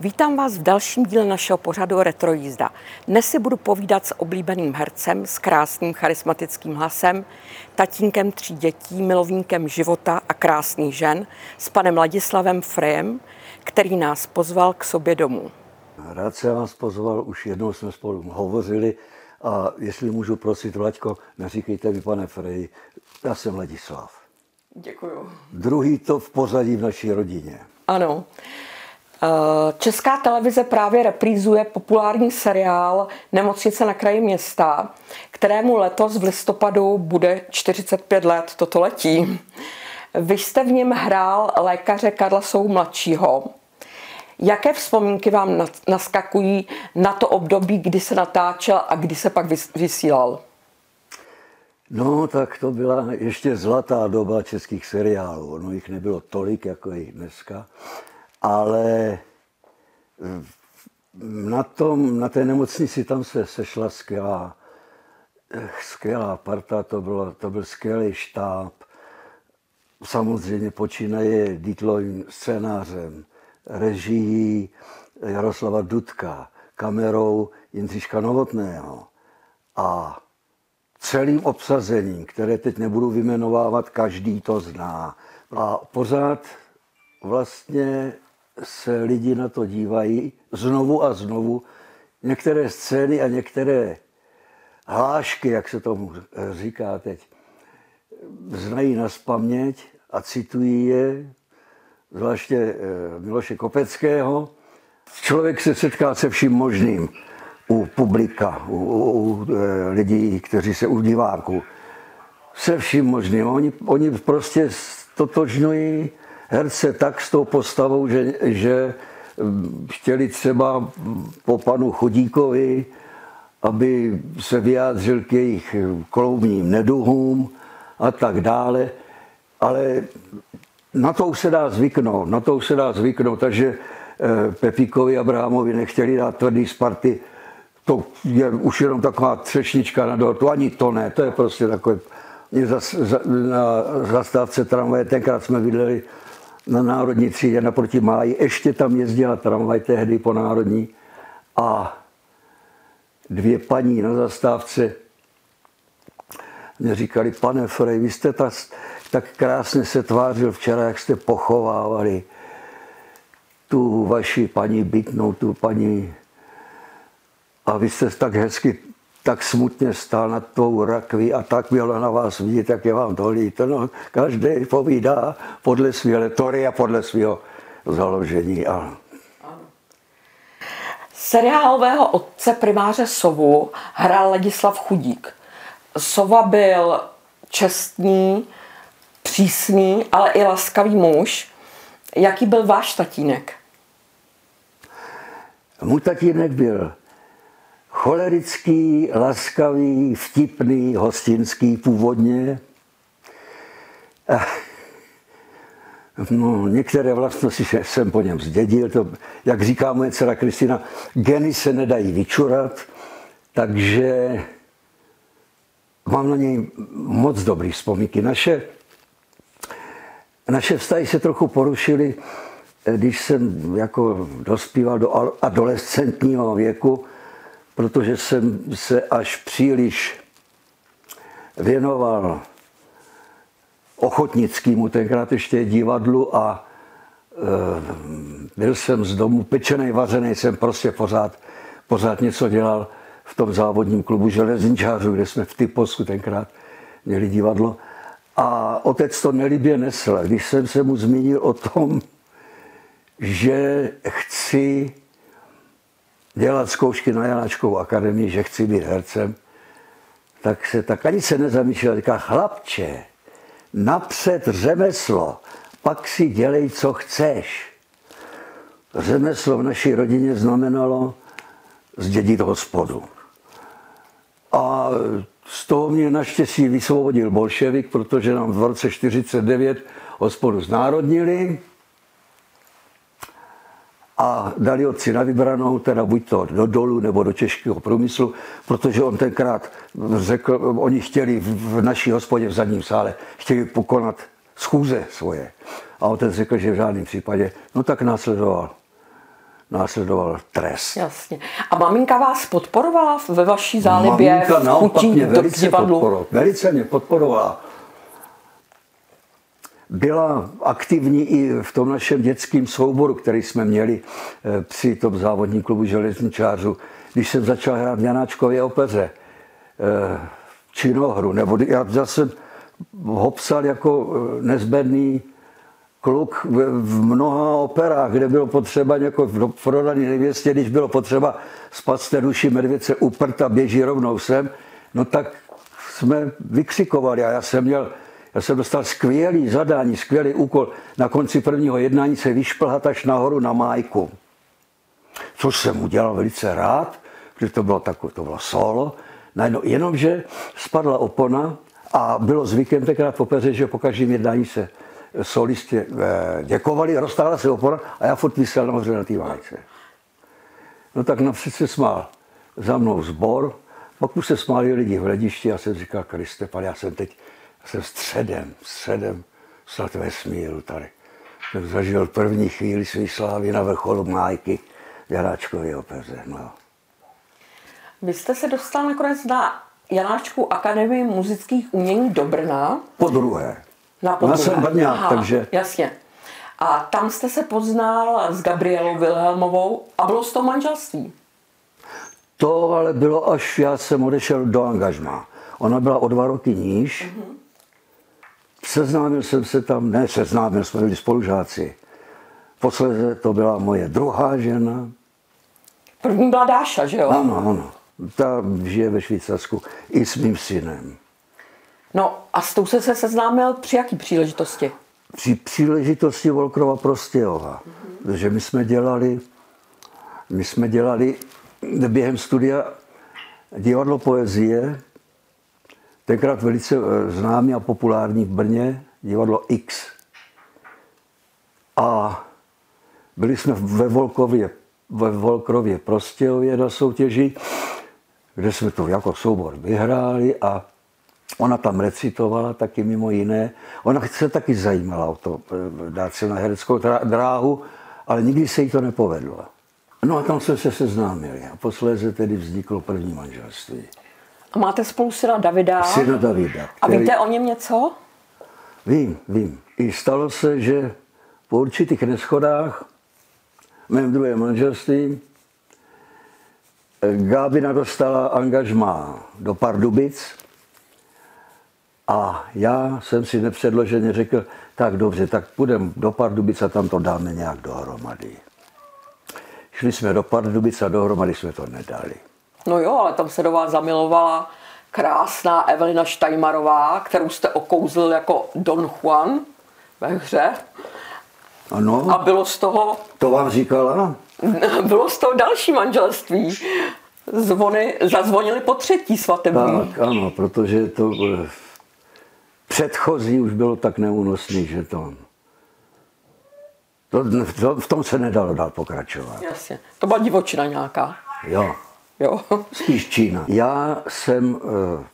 Vítám vás v dalším díle našeho pořadu Retrojízda. Dnes si budu povídat s oblíbeným hercem, s krásným charismatickým hlasem, tatínkem tří dětí, milovníkem života a krásných žen, s panem Ladislavem Frejem, který nás pozval k sobě domů. Rád se vás pozval, už jednou jsme spolu hovořili a jestli můžu prosit, Vlaďko, neříkejte mi, pane Frej, já jsem Ladislav. Děkuju. Druhý to v pořadí v naší rodině. Ano. Eh, Česká televize právě reprízuje populární seriál Nemocnice na kraji města, kterému letos v listopadu bude 45 let, toto letí. Vy jste v něm hrál lékaře Karla Sou mladšího. Jaké vzpomínky vám naskakují na to období, kdy se natáčel a kdy se pak vysílal? No, tak to byla ještě zlatá doba českých seriálů. Ono jich nebylo tolik, jako je dneska ale na, tom, na té nemocnici tam se sešla skvělá, skvělá parta, to, bylo, to byl skvělý štáb. Samozřejmě počínaje Dítlovým scénářem, režií Jaroslava Dudka, kamerou Jindřiška Novotného a celým obsazením, které teď nebudu vymenovávat, každý to zná. A pořád vlastně se lidi na to dívají znovu a znovu. Některé scény a některé hlášky, jak se tomu říká teď, znají na spaměť a citují je, zvláště eh, Miloše Kopeckého. Člověk se setká se vším možným u publika, u, u, u eh, lidí, kteří se u diváků. Se vším možným. Oni, oni prostě stotožňují herce tak s tou postavou, že, že mm, chtěli třeba po panu Chodíkovi, aby se vyjádřil k jejich kloubním neduhům a tak dále. Ale na to už se dá zvyknout, na to už se dá zvyknout, takže eh, Pepíkovi a Brámovi nechtěli dát tvrdý Sparty, to je už jenom taková třešnička na dortu, ani to ne, to je prostě takové, na zastávce tramvaje, tenkrát jsme viděli na národní třídě naproti Máji. Ještě tam jezdila tramvaj tehdy po národní a dvě paní na zastávce mě říkali, pane Frej, vy jste ta, tak krásně se tvářil včera, jak jste pochovávali tu vaši paní bytnou, tu paní a vy jste tak hezky tak smutně stál nad tou rakví a tak bylo na vás vidět, jak je vám to líto. No, každý povídá podle své letory a podle svého založení. A... Seriálového otce primáře Sovu hrál Ladislav Chudík. Sova byl čestný, přísný, ale i laskavý muž. Jaký byl váš tatínek? Můj tatínek byl cholerický, laskavý, vtipný, hostinský původně. No, některé vlastnosti jsem po něm zdědil. To, jak říká moje dcera Kristina, geny se nedají vyčurat, takže mám na něj moc dobrý vzpomínky. Naše, naše vztahy se trochu porušily, když jsem jako dospíval do adolescentního věku, protože jsem se až příliš věnoval ochotnickému, tenkrát ještě divadlu a e, byl jsem z domu pečený, vařený, jsem prostě pořád, pořád něco dělal v tom závodním klubu železničářů, kde jsme v Typosku tenkrát měli divadlo. A otec to nelibě nesl. Když jsem se mu zmínil o tom, že chci dělat zkoušky na Janáčkovou akademii, že chci být hercem, tak se tak ani se nezamýšlel. Říká, chlapče, napřed řemeslo, pak si dělej, co chceš. Řemeslo v naší rodině znamenalo zdědit hospodu. A z toho mě naštěstí vysvobodil bolševik, protože nám v roce 49 hospodu znárodnili a dali otci na vybranou, teda buď to do dolu nebo do těžkého průmyslu, protože on tenkrát řekl, oni chtěli v naší hospodě v zadním sále, chtěli pokonat schůze svoje. A otec řekl, že v žádném případě, no tak následoval následoval trest. Jasně. A maminka vás podporovala ve vaší zálibě Maminka v naopak mě velice podporovala. Velice mě podporovala. Byla aktivní i v tom našem dětském souboru, který jsme měli eh, při tom závodním klubu železničářů. Když jsem začal hrát v Janáčkově opeře, eh, činohru, nebo já, jsem ho psal jako eh, nezbedný kluk v, mnoha operách, kde bylo potřeba jako v prodaný nevěstě, když bylo potřeba spat té duši medvěce uprt a běží rovnou sem, no tak jsme vykřikovali a já jsem měl já jsem dostal skvělý zadání, skvělý úkol na konci prvního jednání se vyšplhat až nahoru na májku. Což jsem udělal velice rád, protože to bylo takové, to bylo solo. Najednou, jenomže spadla opona a bylo zvykem tenkrát v opeře, že po každém jednání se solistě eh, děkovali, roztáhla se opona a já furt vysel nahoře na té májce. No tak napřed se smál za mnou zbor, pak už se smáli lidi v hledišti a jsem říkal, Kriste, pane, já jsem teď jsem středem, středem snad vesmíru tady. Jsem zažil první chvíli své slávy na vrcholu Májky v Janáčkově opeře. No. Vy jste se dostal nakonec na Janáčku akademii muzických umění do Brna. Po druhé. Na Já podruhé. jsem Brňák, Aha, takže Jasně. A tam jste se poznal s Gabrielou Wilhelmovou a bylo z toho manželství. to ale bylo až já jsem odešel do angažmá. Ona byla o dva roky níž. Mm-hmm. Seznámil jsem se tam, ne seznámil, jsme byli spolužáci. Posledně to byla moje druhá žena. První byla Dáša, že jo? Ano, ano. Ta žije ve Švýcarsku i s mým synem. No a s tou se se seznámil při jaký příležitosti? Při příležitosti Volkrova Prostějova, mm-hmm. protože my jsme dělali, my jsme dělali během studia divadlo poezie, tenkrát velice eh, známý a populární v Brně, divadlo X. A byli jsme ve Volkově, ve Volkrově Prostějově na soutěži, kde jsme to jako soubor vyhráli a ona tam recitovala taky mimo jiné. Ona se taky zajímala o to eh, dát se na hereckou dráhu, ale nikdy se jí to nepovedlo. No a tam jsme se seznámili a posléze tedy vzniklo první manželství. A máte spolu syna Davida. Syna Davida. A víte o něm něco? Vím, vím. I stalo se, že po určitých neschodách v mém druhém manželství eh, Gábina dostala angažmá do Pardubic a já jsem si nepředloženě řekl, tak dobře, tak půjdeme do Pardubic a tam to dáme nějak dohromady. Šli jsme do Pardubic a dohromady jsme to nedali. No jo, ale tam se do vás zamilovala krásná Evelina Štajmarová, kterou jste okouzlil jako Don Juan ve hře. Ano, A bylo z toho, to vám říkala? bylo z toho další manželství. Zvony, zazvonili po třetí svatební. Tak, ano, protože to eh, předchozí už bylo tak neúnosný, že to, to, to v tom se nedalo dál pokračovat. Jasně. To byla divočina nějaká. Jo, Jo. spíš Čína. Já jsem eh,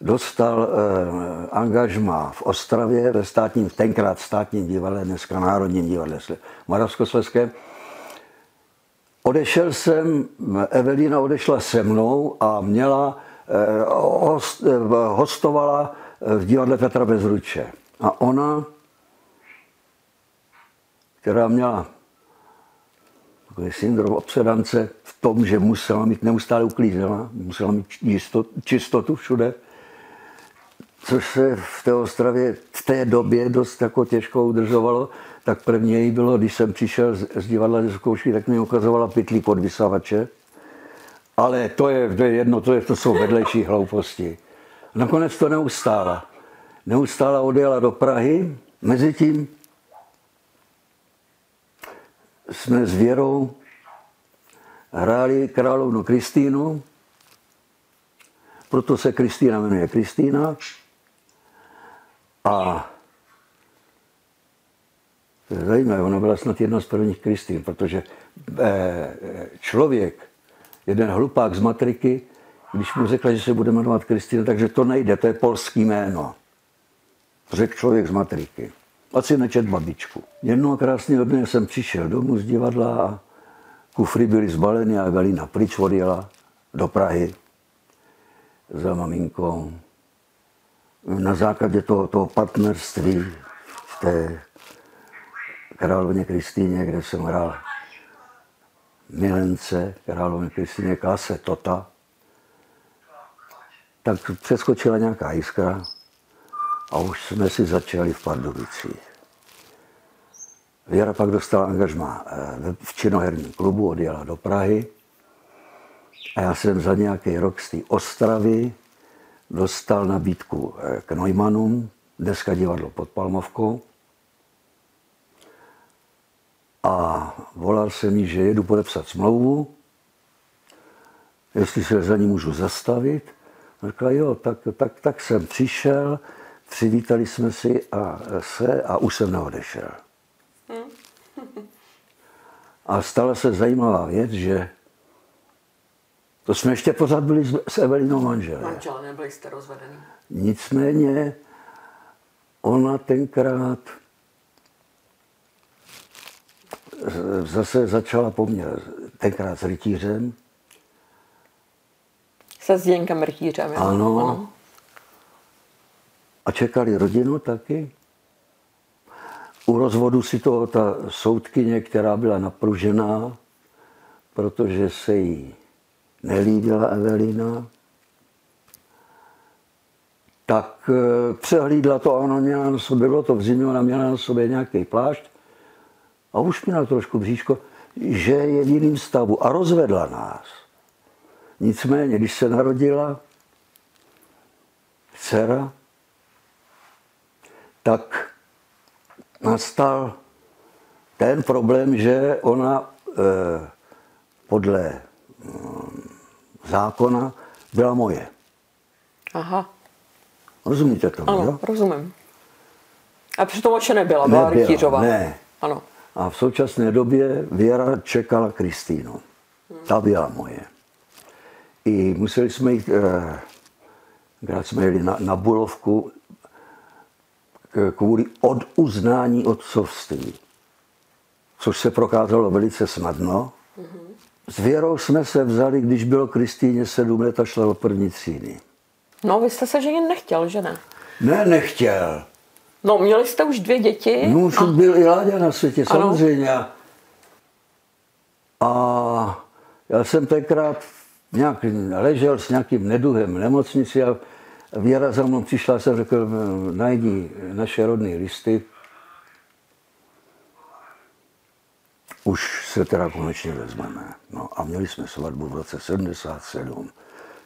dostal eh, angažma v Ostravě ve státním, tenkrát státním divadle, dneska Národním divadle Moravskoslezském. Odešel jsem, Evelina odešla se mnou a měla, eh, host, eh, hostovala v divadle Petra Bezruče. A ona, která měla takový syndrom obsedance v tom, že musela mít neustále uklízela, musela mít jistotu, čistotu všude, což se v té Ostravě v té době dost jako těžko udržovalo, tak první bylo, když jsem přišel z, z divadla ze zkoušky, tak mi ukazovala pytlík od vysavače. Ale to je, jedno, to, je, to jsou vedlejší hlouposti. Nakonec to neustála. Neustála odjela do Prahy, mezitím jsme s Věrou hráli královnu Kristýnu, proto se Kristýna jmenuje Kristýna. A to je zajímavé, ona byla snad jedna z prvních Kristýn, protože eh, člověk, jeden hlupák z matriky, když mu řekla, že se bude jmenovat Kristýna, takže to nejde, to je polský jméno. Řekl člověk z matriky. Asi nečet babičku. Jednoho krásného dne jsem přišel domů z divadla a kufry byly zbaleny a Evelina pryč odjela do Prahy za maminkou. Na základě toho, toho partnerství v té královně Kristýně, kde jsem hrál milence královny Kristýně Klase Tota, tak přeskočila nějaká jiskra a už jsme si začali v Pardubicích. Věra pak dostala angažma eh, v činoherním klubu, odjela do Prahy a já jsem za nějaký rok z té Ostravy dostal nabídku eh, k Neumannům, dneska divadlo pod Palmovkou. A volal jsem jí, že jedu podepsat smlouvu, jestli se za ní můžu zastavit. Řekla, jo, tak, tak, tak jsem přišel, přivítali jsme si a se a už jsem neodešel. A stala se zajímavá věc, že to jsme ještě pořád byli s Evelinou manželé. Manžel, nebyli jste rozvedený. Nicméně ona tenkrát zase začala po mně, tenkrát s rytířem. Se Zděnkem rytířem. Ano. ano. A čekali rodinu taky. U rozvodu si to ta soudkyně, která byla napružená, protože se jí nelíbila Evelina, tak eh, přehlídla to, ona měla na sobě, bylo to v zimě, ona měla na sobě nějaký plášť a už měla trošku bříško, že je v jiném stavu a rozvedla nás. Nicméně, když se narodila dcera, tak nastal ten problém, že ona eh, podle hm, zákona byla moje. Aha. Rozumíte tomu, ano, jo? rozumím. A přitom vaše nebyla, byla Nebyla, rytířová. Ne. Ano. A v současné době Věra čekala Kristýnu. Ta byla moje. I museli jsme jít, eh, když jsme jeli na, na Bulovku, kvůli oduznání otcovství, což se prokázalo velice snadno. S Věrou jsme se vzali, když bylo Kristýně sedm let a šla do první třídy. No, vy jste se ženit nechtěl, že ne? Ne, nechtěl. No, měli jste už dvě děti. No, už a... byl i Láďa na světě, Ano. samozřejmě. A já jsem tenkrát nějak ležel s nějakým neduhem v nemocnici a Věra za mnou přišla, jsem řekl, najdi naše rodné listy. Už se teda konečně vezmeme. No a měli jsme svatbu v roce 77,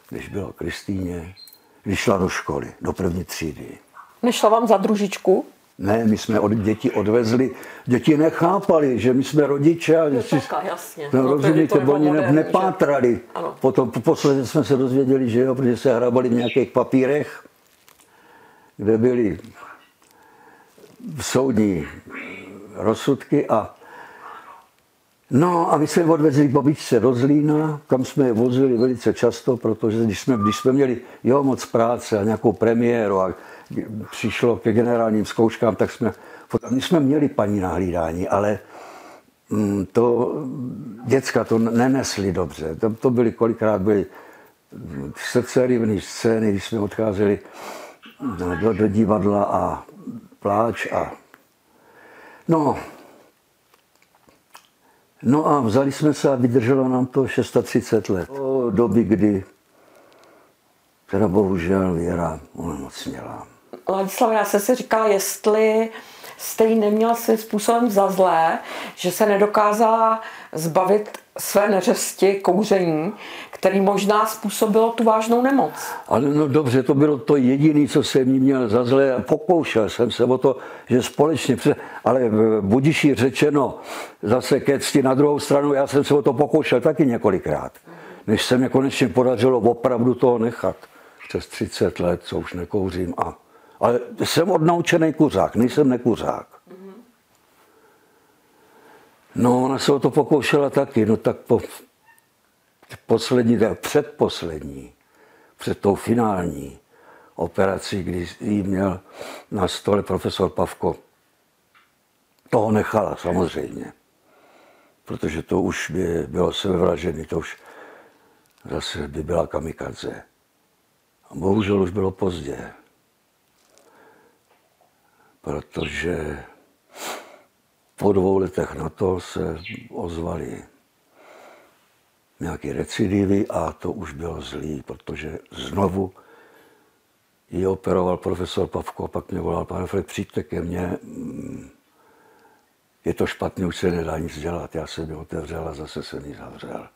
když bylo Kristýně, když šla do školy, do první třídy. Nešla vám za družičku? Ne, my jsme od děti odvezli, děti nechápali, že my jsme rodiče a že si, Takhle, jasně. no, No, rozumíte, to oni ne, že? nepátrali. Ano. Potom po posledně jsme se dozvěděli, že jo, protože se hrabali v nějakých papírech, kde byly soudní rozsudky a No a my jsme odvezli babičce do Zlína, kam jsme je vozili velice často, protože když jsme, když jsme měli jo, moc práce a nějakou premiéru a přišlo ke generálním zkouškám, tak jsme, my jsme měli paní na hlídání, ale mm, to děcka to nenesli dobře. To, to byly kolikrát byly srdcerivné scény, když jsme odcházeli do, do divadla a pláč a no, No a vzali jsme se a vydrželo nám to 630 let. Do doby, kdy teda bohužel Věra onemocněla. Ladislava, já jsem si říkala, jestli jste jí neměla svým způsobem za zlé, že se nedokázala zbavit své neřesti kouření, který možná způsobilo tu vážnou nemoc. Ale no dobře, to bylo to jediné, co jsem jí měl za zlé. Pokoušel jsem se o to, že společně, ale budiší řečeno, zase ke cti na druhou stranu, já jsem se o to pokoušel taky několikrát. Než se mi konečně podařilo opravdu toho nechat. Přes 30 let, co už nekouřím. A, ale jsem odnaučený kuřák, nejsem nekuřák. No, ona se o to pokoušela taky, no tak po poslední, tak předposlední, před tou finální operací, kdy jí měl na stole profesor Pavko toho nechala samozřejmě. Protože to už by bylo sebevražený, to už zase by byla kamikadze. A bohužel už bylo pozdě. Protože po dvou letech na to se ozvali nějaké recidivy a to už bylo zlý, protože znovu ji operoval profesor Pavko a pak mě volal, pane Fred, přijďte ke mně, je to špatně, už se nedá nic dělat. Já jsem ji otevřel a zase jsem ji zavřel.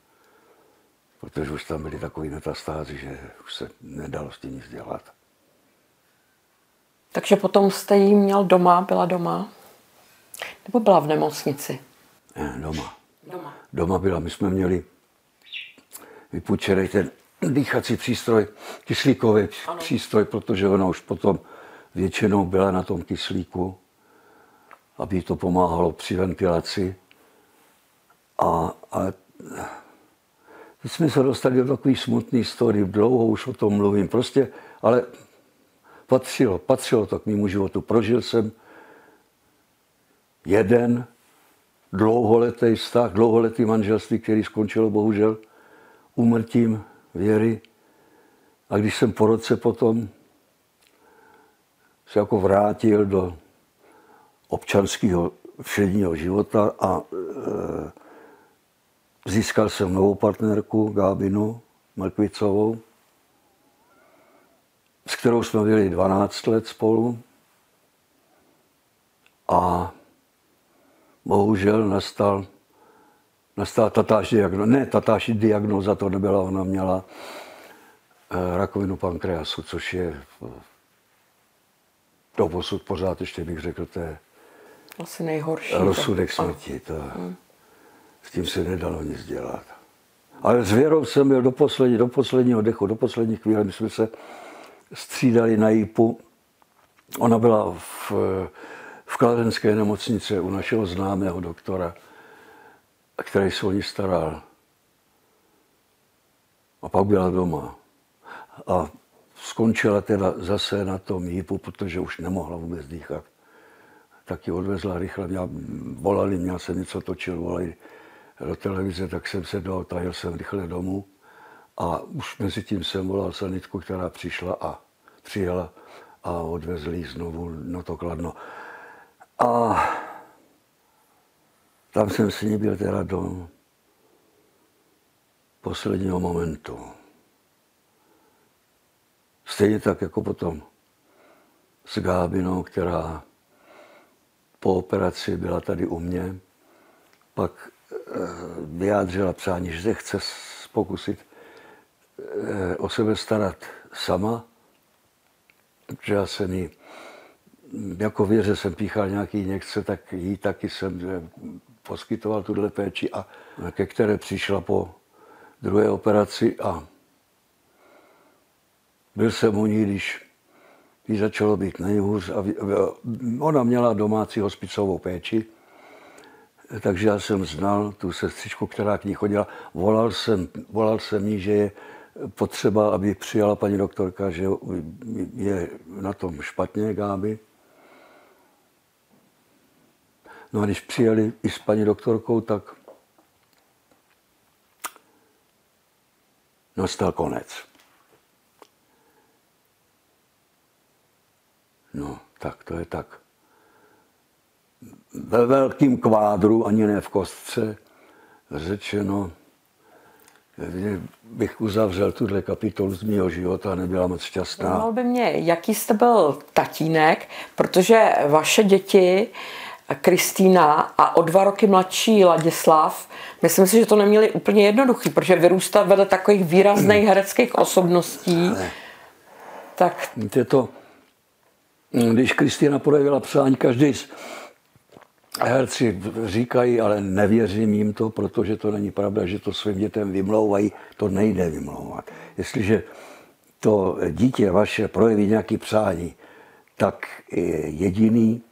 Protože už tam byly takové metastázy, že už se nedalo s tím nic dělat. Takže potom jste jí měl doma, byla doma? Nebo byla v nemocnici? Ne, doma. Doma. Doma byla, my jsme měli vypůjčený ten dýchací přístroj, kyslíkový ano. přístroj, protože ona už potom většinou byla na tom kyslíku, aby to pomáhalo při ventilaci. A, a teď jsme se dostali do takový smutný story, dlouho už o tom mluvím, prostě, ale patřilo, patřilo to k mému životu. Prožil jsem jeden dlouholetý vztah, dlouholetý manželství, který skončilo bohužel úmrtím věry. A když jsem po roce potom se jako vrátil do občanského všedního života a e, získal jsem novou partnerku, Gábinu Mrkvicovou, s kterou jsme byli 12 let spolu. A bohužel nastal nastala tatáž diagnoza, ne tatáž diagnoza, to nebyla, ona měla eh, rakovinu pankreasu, což je do posud pořád ještě bych řekl, to je asi nejhorší. Rozsudek smrti, to, hmm. s tím se nedalo nic dělat. Ale s Věrou jsem byl do, poslední, do posledního dechu, do poslední chvíle, my jsme se střídali na jípu. Ona byla v, v kladenské nemocnici u našeho známého doktora který se o ní staral. A pak byla doma. A skončila teda zase na tom jípu, protože už nemohla vůbec dýchat. Tak ji odvezla rychle, mě volali, měl jsem něco točil, volali do televize, tak jsem se dotajil jsem rychle domů. A už mezi tím jsem volal sanitku, která přišla a přijela a odvezli znovu na to kladno. A tam jsem s ní byl teda do posledního momentu. Stejně tak jako potom s Gábinou, která po operaci byla tady u mě, pak eh, vyjádřila přání, že se chce pokusit o sebe starat sama, že já jsem jí, jako věře jsem píchal nějaký někce, tak jí taky jsem eh, poskytoval tuhle péči a ke které přišla po druhé operaci a byl jsem u ní, když jí začalo být nejhůř a ona měla domácí hospicovou péči, takže já jsem znal tu sestřičku, která k ní chodila. Volal jsem, volal jsem jí, že je potřeba, aby přijala paní doktorka, že je na tom špatně Gáby. No a když přijeli i s paní doktorkou, tak nastal konec. No, tak to je tak. Ve velkým kvádru, ani ne v kostce, řečeno, bych uzavřel tuhle kapitolu z mého života a nebyla moc šťastná. Zajímal by mě, jaký jste byl tatínek, protože vaše děti Kristýna a o dva roky mladší Ladislav, myslím si, že to neměli úplně jednoduchý, protože vyrůstat vedle takových výrazných hereckých osobností. Ale. Tak... Víte to, když Kristýna projevila přání, každý z herci říkají, ale nevěřím jim to, protože to není pravda, že to svým dětem vymlouvají, to nejde vymlouvat. Jestliže to dítě vaše projeví nějaký přání, tak jediný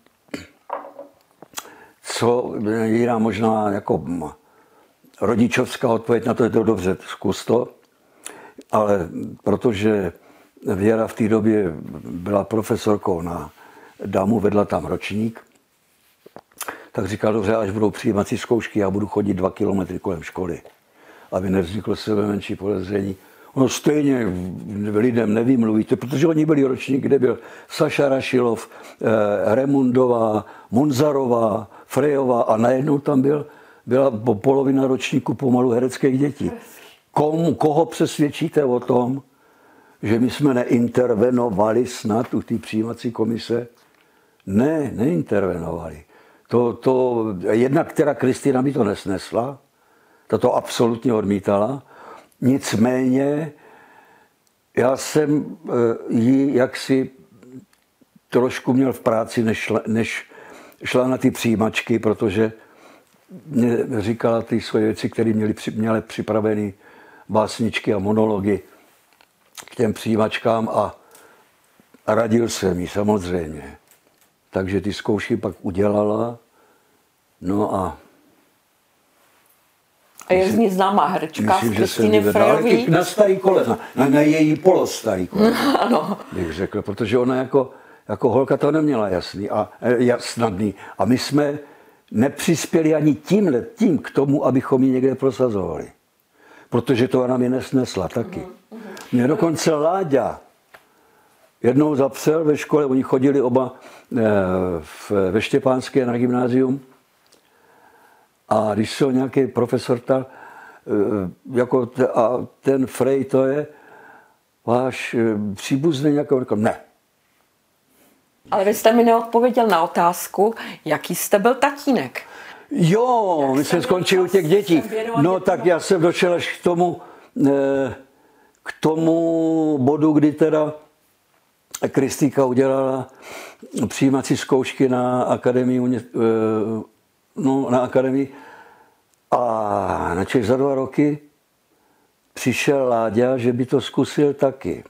co jiná možná jako rodičovská odpověď na to je to dobře, zkus to. Ale protože Věra v té době byla profesorkou na Damu, vedla tam ročník, tak říkal, dobře, až budou přijímací zkoušky, já budu chodit dva kilometry kolem školy, aby nevzniklo sebe menší podezření. No stejně lidem nevymluvíte, protože oni byli ročník, kde byl Saša Rašilov, eh, Remundová, Munzarová, Frejová a najednou tam byl, byla polovina ročníku pomalu hereckých dětí. Komu, koho přesvědčíte o tom, že my jsme neintervenovali snad u té přijímací komise? Ne, neintervenovali. To, to, jedna, která Kristýna by to nesnesla, ta to absolutně odmítala, nicméně já jsem eh, ji jaksi trošku měl v práci, než šla, než šla na ty přijímačky, protože mě říkala ty svoje věci, které měly, měly připraveny básničky a monology k těm přijímačkám a radil jsem jí samozřejmě. Takže ty zkoušky pak udělala. No a a je z ní známá herečka myslím, z Kristýny Frejový. Na starý kolena, na, na její polostarý kolena, ano. bych řekl, protože ona jako, jako holka to neměla jasný a e, snadný. A my jsme nepřispěli ani tímhle tím k tomu, abychom ji někde prosazovali. Protože to ona mi nesnesla taky. Uh-huh. Mě dokonce Láďa jednou zapsal ve škole, oni chodili oba e, v, ve Štěpánské na gymnázium, a když se nějaký profesor ptal, eh, jako a ten Frey to je váš eh, příbuzný nějaký, říkal, ne. Ale vy jste mi neodpověděl na otázku, jaký jste byl tatínek. Jo, Jak my jsme skončili u těch dětí. No tak já jsem došel až k tomu, eh, k tomu bodu, kdy teda Kristýka udělala přijímací zkoušky na akademii no, na akademii. A na Čech za dva roky přišel Láďa, že by to zkusil taky.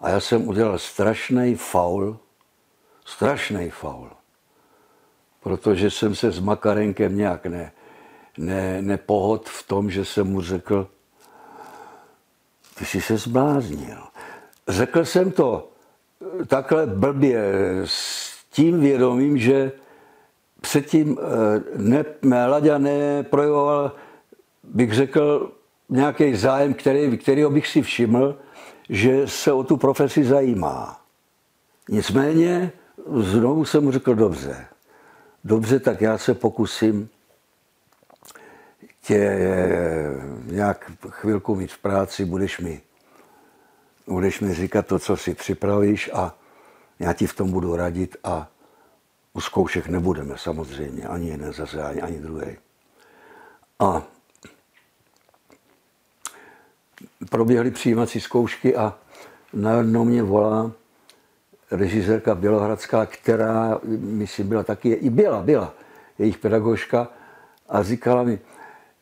A já jsem udělal strašný faul, strašný faul, protože jsem se s Makarenkem nějak ne, ne, nepohod v tom, že jsem mu řekl, ty jsi se zbláznil. Řekl jsem to takhle blbě s tím vědomím, že předtím eh, ne, Laďa neprojevoval, bych řekl, nějaký zájem, který, kterýho bych si všiml, že se o tu profesi zajímá. Nicméně znovu jsem mu řekl, dobře, dobře, tak já se pokusím tě nějak chvilku mít v práci, budeš mi, budeš mi říkat to, co si připravíš a já ti v tom budu radit a u zkoušek nebudeme samozřejmě, ani jeden zase, ani, ani druhý. A proběhly přijímací zkoušky a najednou mě volá režisérka Bělohradská, která, myslím, byla taky, i byla, byla jejich pedagožka a říkala mi,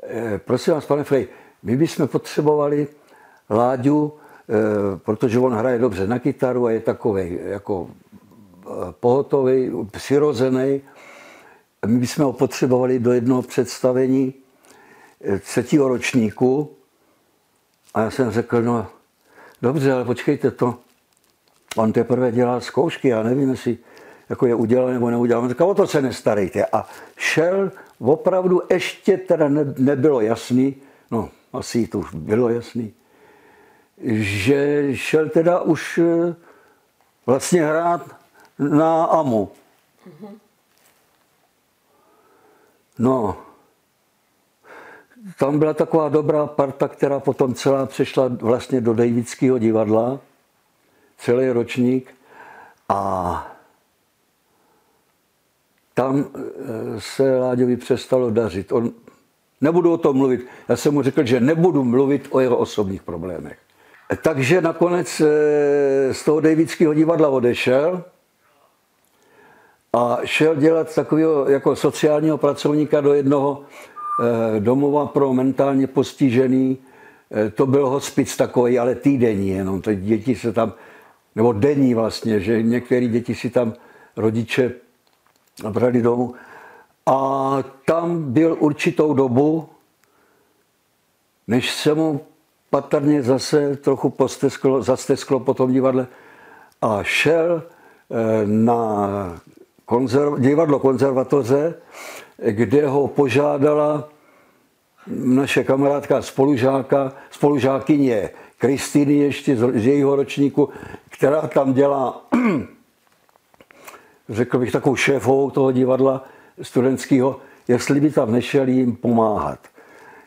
eh, prosím vás, pane Frej, my bychom potřebovali Láďu, protože on hraje dobře na kytaru a je takový jako pohotový, přirozený. My bychom ho potřebovali do jednoho představení eh, třetího ročníku. A já jsem řekl, no dobře, ale počkejte to. On teprve dělal zkoušky, já nevím, jestli jako je udělal nebo neudělal. On říkal, o to se nestarejte. A šel, opravdu ještě teda ne, nebylo jasný, no asi to už bylo jasný, že šel teda už eh, vlastně hrát na AMU. No, tam byla taková dobrá parta, která potom celá přešla vlastně do Davidského divadla, celý ročník a tam eh, se Láďovi přestalo dařit. On, nebudu o tom mluvit. Já jsem mu řekl, že nebudu mluvit o jeho osobních problémech. Takže nakonec eh, z toho Davidského divadla odešel a šel dělat takového jako sociálního pracovníka do jednoho eh, domova pro mentálně postižený. Eh, to byl hospic takový, ale týdenní jenom. Teď děti se tam, nebo denní vlastně, že některé děti si tam rodiče brali domů. A tam byl určitou dobu, než se mu patrně zase trochu postesklo, zastesklo po tom divadle a šel eh, na konzerv, divadlo konzervatoře, kde ho požádala naše kamarádka spolužáka, spolužákyně Kristýny ještě z jejího ročníku, která tam dělá, řekl bych, takovou šéfovou toho divadla studentského, jestli by tam nešel jim pomáhat.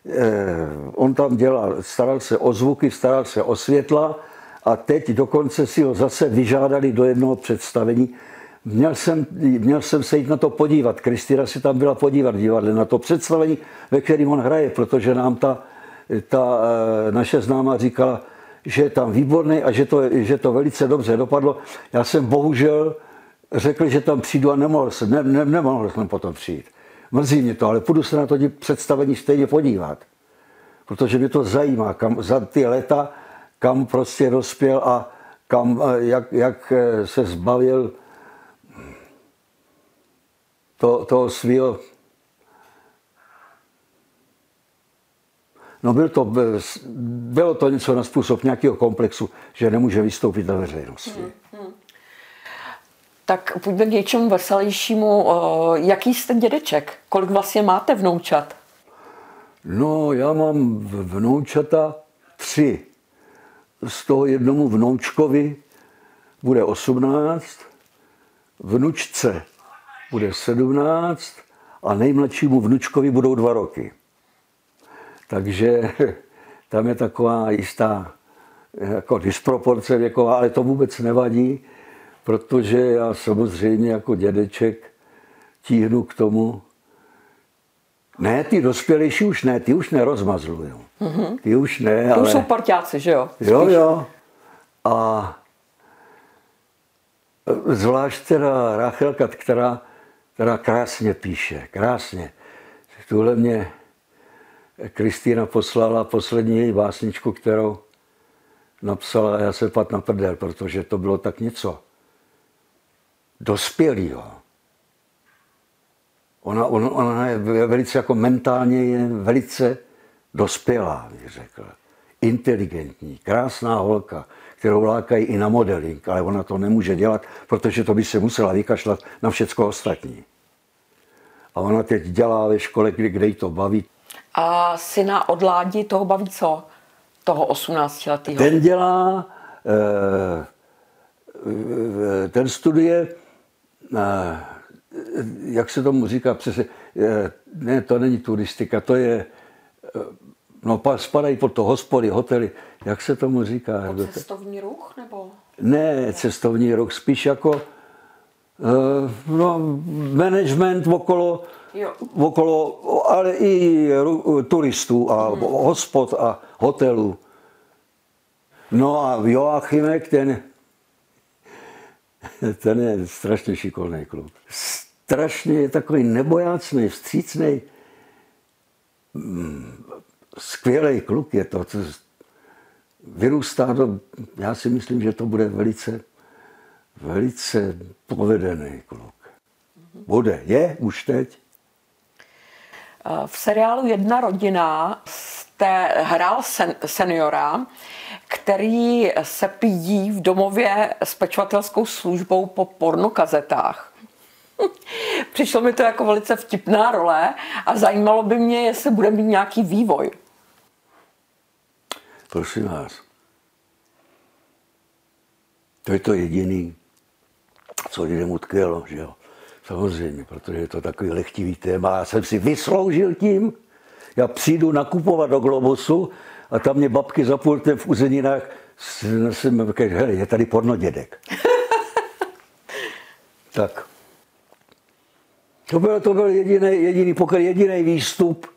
Eh, on tam dělal, staral se o zvuky, staral se o světla a teď dokonce si ho zase vyžádali do jednoho představení. Měl jsem, měl jsem se jít na to podívat. Kristýna si tam byla podívat divadle na to představení, ve kterém on hraje, protože nám ta, ta eh, naše známá říkala, že je tam výborný a že to, že to velice dobře dopadlo. Já jsem bohužel řekl, že tam přijdu a nemohl jsem, ne, ne, nemohl jsem potom přijít. Mrzí mě to, ale půjdu se na to představení stejně podívat. Protože mě to zajímá, kam za ty leta, kam prostě dospěl a kam, eh, jak, jak eh, se zbavil to, toho svého No byl to, bylo to něco na způsob nějakého komplexu, že nemůže vystoupit na veřejnosti. Hmm, hmm. Tak pojďme k něčemu veselějšímu. Jaký jste dědeček? Kolik vlastně máte vnoučat? No, já mám vnoučata tři. Z toho jednomu vnoučkovi bude 18, vnučce bude 17 a nejmladšímu vnučkovi budou dva roky. Takže tam je taková jistá jako disproporce věková, ale to vůbec nevadí, protože já samozřejmě jako dědeček tíhnu k tomu, ne, ty dospělejší už ne, ty už nerozmazlují. Mm-hmm. Ty už ne, ty ale... už jsou parťáci, že jo? Spíš. Jo, jo. A zvlášť teda Rachelka, která, která krásně píše, krásně. Tuhle mě Kristýna poslala poslední její básničku, kterou napsala a já se pat na prdel, protože to bylo tak něco dospělého. Ona, ona, ona je velice jako mentálně je velice dospělá, bych řekl. Inteligentní, krásná holka, kterou lákají i na modeling, ale ona to nemůže dělat, protože to by se musela vykašlat na všechno ostatní. A ona teď dělá ve škole, kde, kde jí to baví. A syna od Ládi toho baví co? Toho 18 letého. Ten dělá, eh, eh, ten studuje, jak se tomu říká přesně, ne, to není turistika, to je, no spadají pod to hospody, hotely, jak se tomu říká? Pod cestovní ruch nebo? Ne, cestovní ruch, spíš jako no, management okolo jo. okolo, ale i turistů a hmm. hospod a hotelů. No a Joachimek, ten, ten je strašně šikovný kluk. Strašně je takový nebojácný, vstřícný, mm, skvělý kluk je to. Vyrůstá do, já si myslím, že to bude velice, velice povedený kluk. Bude, je už teď. V seriálu Jedna rodina jste hrál sen, seniora, který se pídí v domově s pečovatelskou službou po pornokazetách. Přišlo mi to jako velice vtipná role a zajímalo by mě, jestli bude mít nějaký vývoj. Prosím vás. To je to jediný, co lidem utkvělo, že jo. Samozřejmě, protože je to takový lehtivý téma. Já jsem si vysloužil tím, já přijdu nakupovat do Globusu a tam mě babky za pultem v uzeninách jsem hele, je tady porno dědek. tak. To byl, to byl jediný, jediný, pokud jediný výstup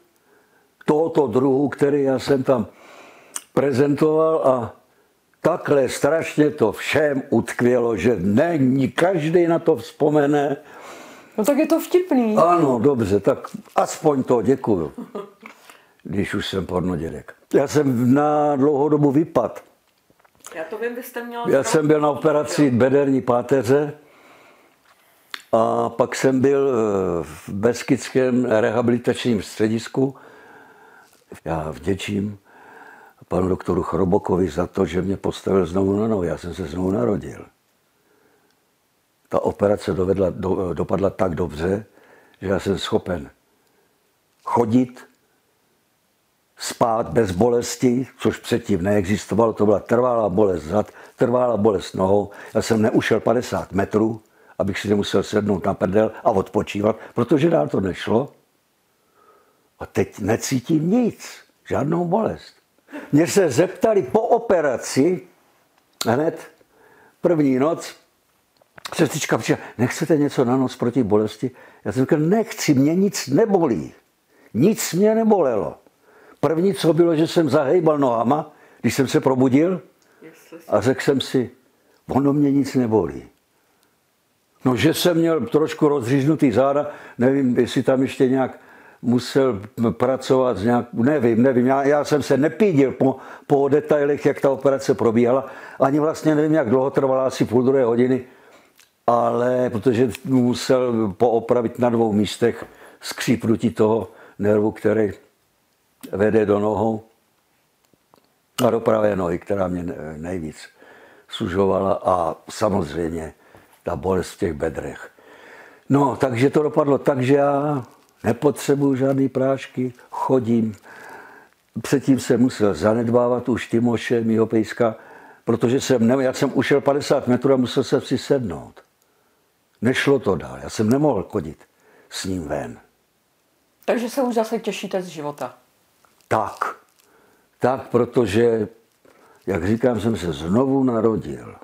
tohoto druhu, který já jsem tam prezentoval a takhle strašně to všem utkvělo, že není každý na to vzpomene No tak je to vtipný. Ano, dobře, tak aspoň to děkuju. Když už jsem pornodědek. Já jsem na dlouhou dobu vypad. Já to vím, vy jste měl... Já jsem byl na operaci bederní páteře a pak jsem byl eh, v Beskidském rehabilitačním středisku. Já vděčím panu doktoru Chrobokovi za to, že mě postavil znovu na nohu. Já jsem se znovu narodil. Ta operace dovedla, do, dopadla tak dobře, že já jsem schopen chodit, spát bez bolesti, což předtím neexistovalo, to byla trvalá bolest zad, trvalá bolest nohou. Já jsem neušel 50 metrů, abych si nemusel sednout na prdel a odpočívat, protože dál to nešlo. A teď necítím nic, žádnou bolest. Mě se zeptali po operaci, hned první noc, sestřička přišla, nechcete něco na noc proti bolesti? Já jsem řekl, nechci, mě nic nebolí. Nic mě nebolelo. První, co bylo, že jsem zahejbal nohama, když jsem se probudil a řekl jsem si, ono mě nic nebolí. No, že jsem měl trošku rozříznutý záda, nevím, jestli tam ještě nějak musel pracovat s nějak, nevím, nevím, já, já jsem se nepídil po, po detailech, jak ta operace probíhala, ani vlastně nevím, jak dlouho trvala, asi půl druhé hodiny, ale protože musel poopravit na dvou místech skřípnutí toho nervu, který vede do nohou a do pravé nohy, která mě nejvíc sužovala a samozřejmě ta bolest v těch bedrech. No, takže to dopadlo tak, že já nepotřebuju žádný prášky, chodím. Předtím jsem musel zanedbávat už Timoše, mýho pejska, protože jsem, ne, já jsem ušel 50 metrů a musel se si sednout. Nešlo to dál, já jsem nemohl chodit s ním ven. Takže se už zase těšíte z života. Tak, tak, protože, jak říkám, jsem se znovu narodil.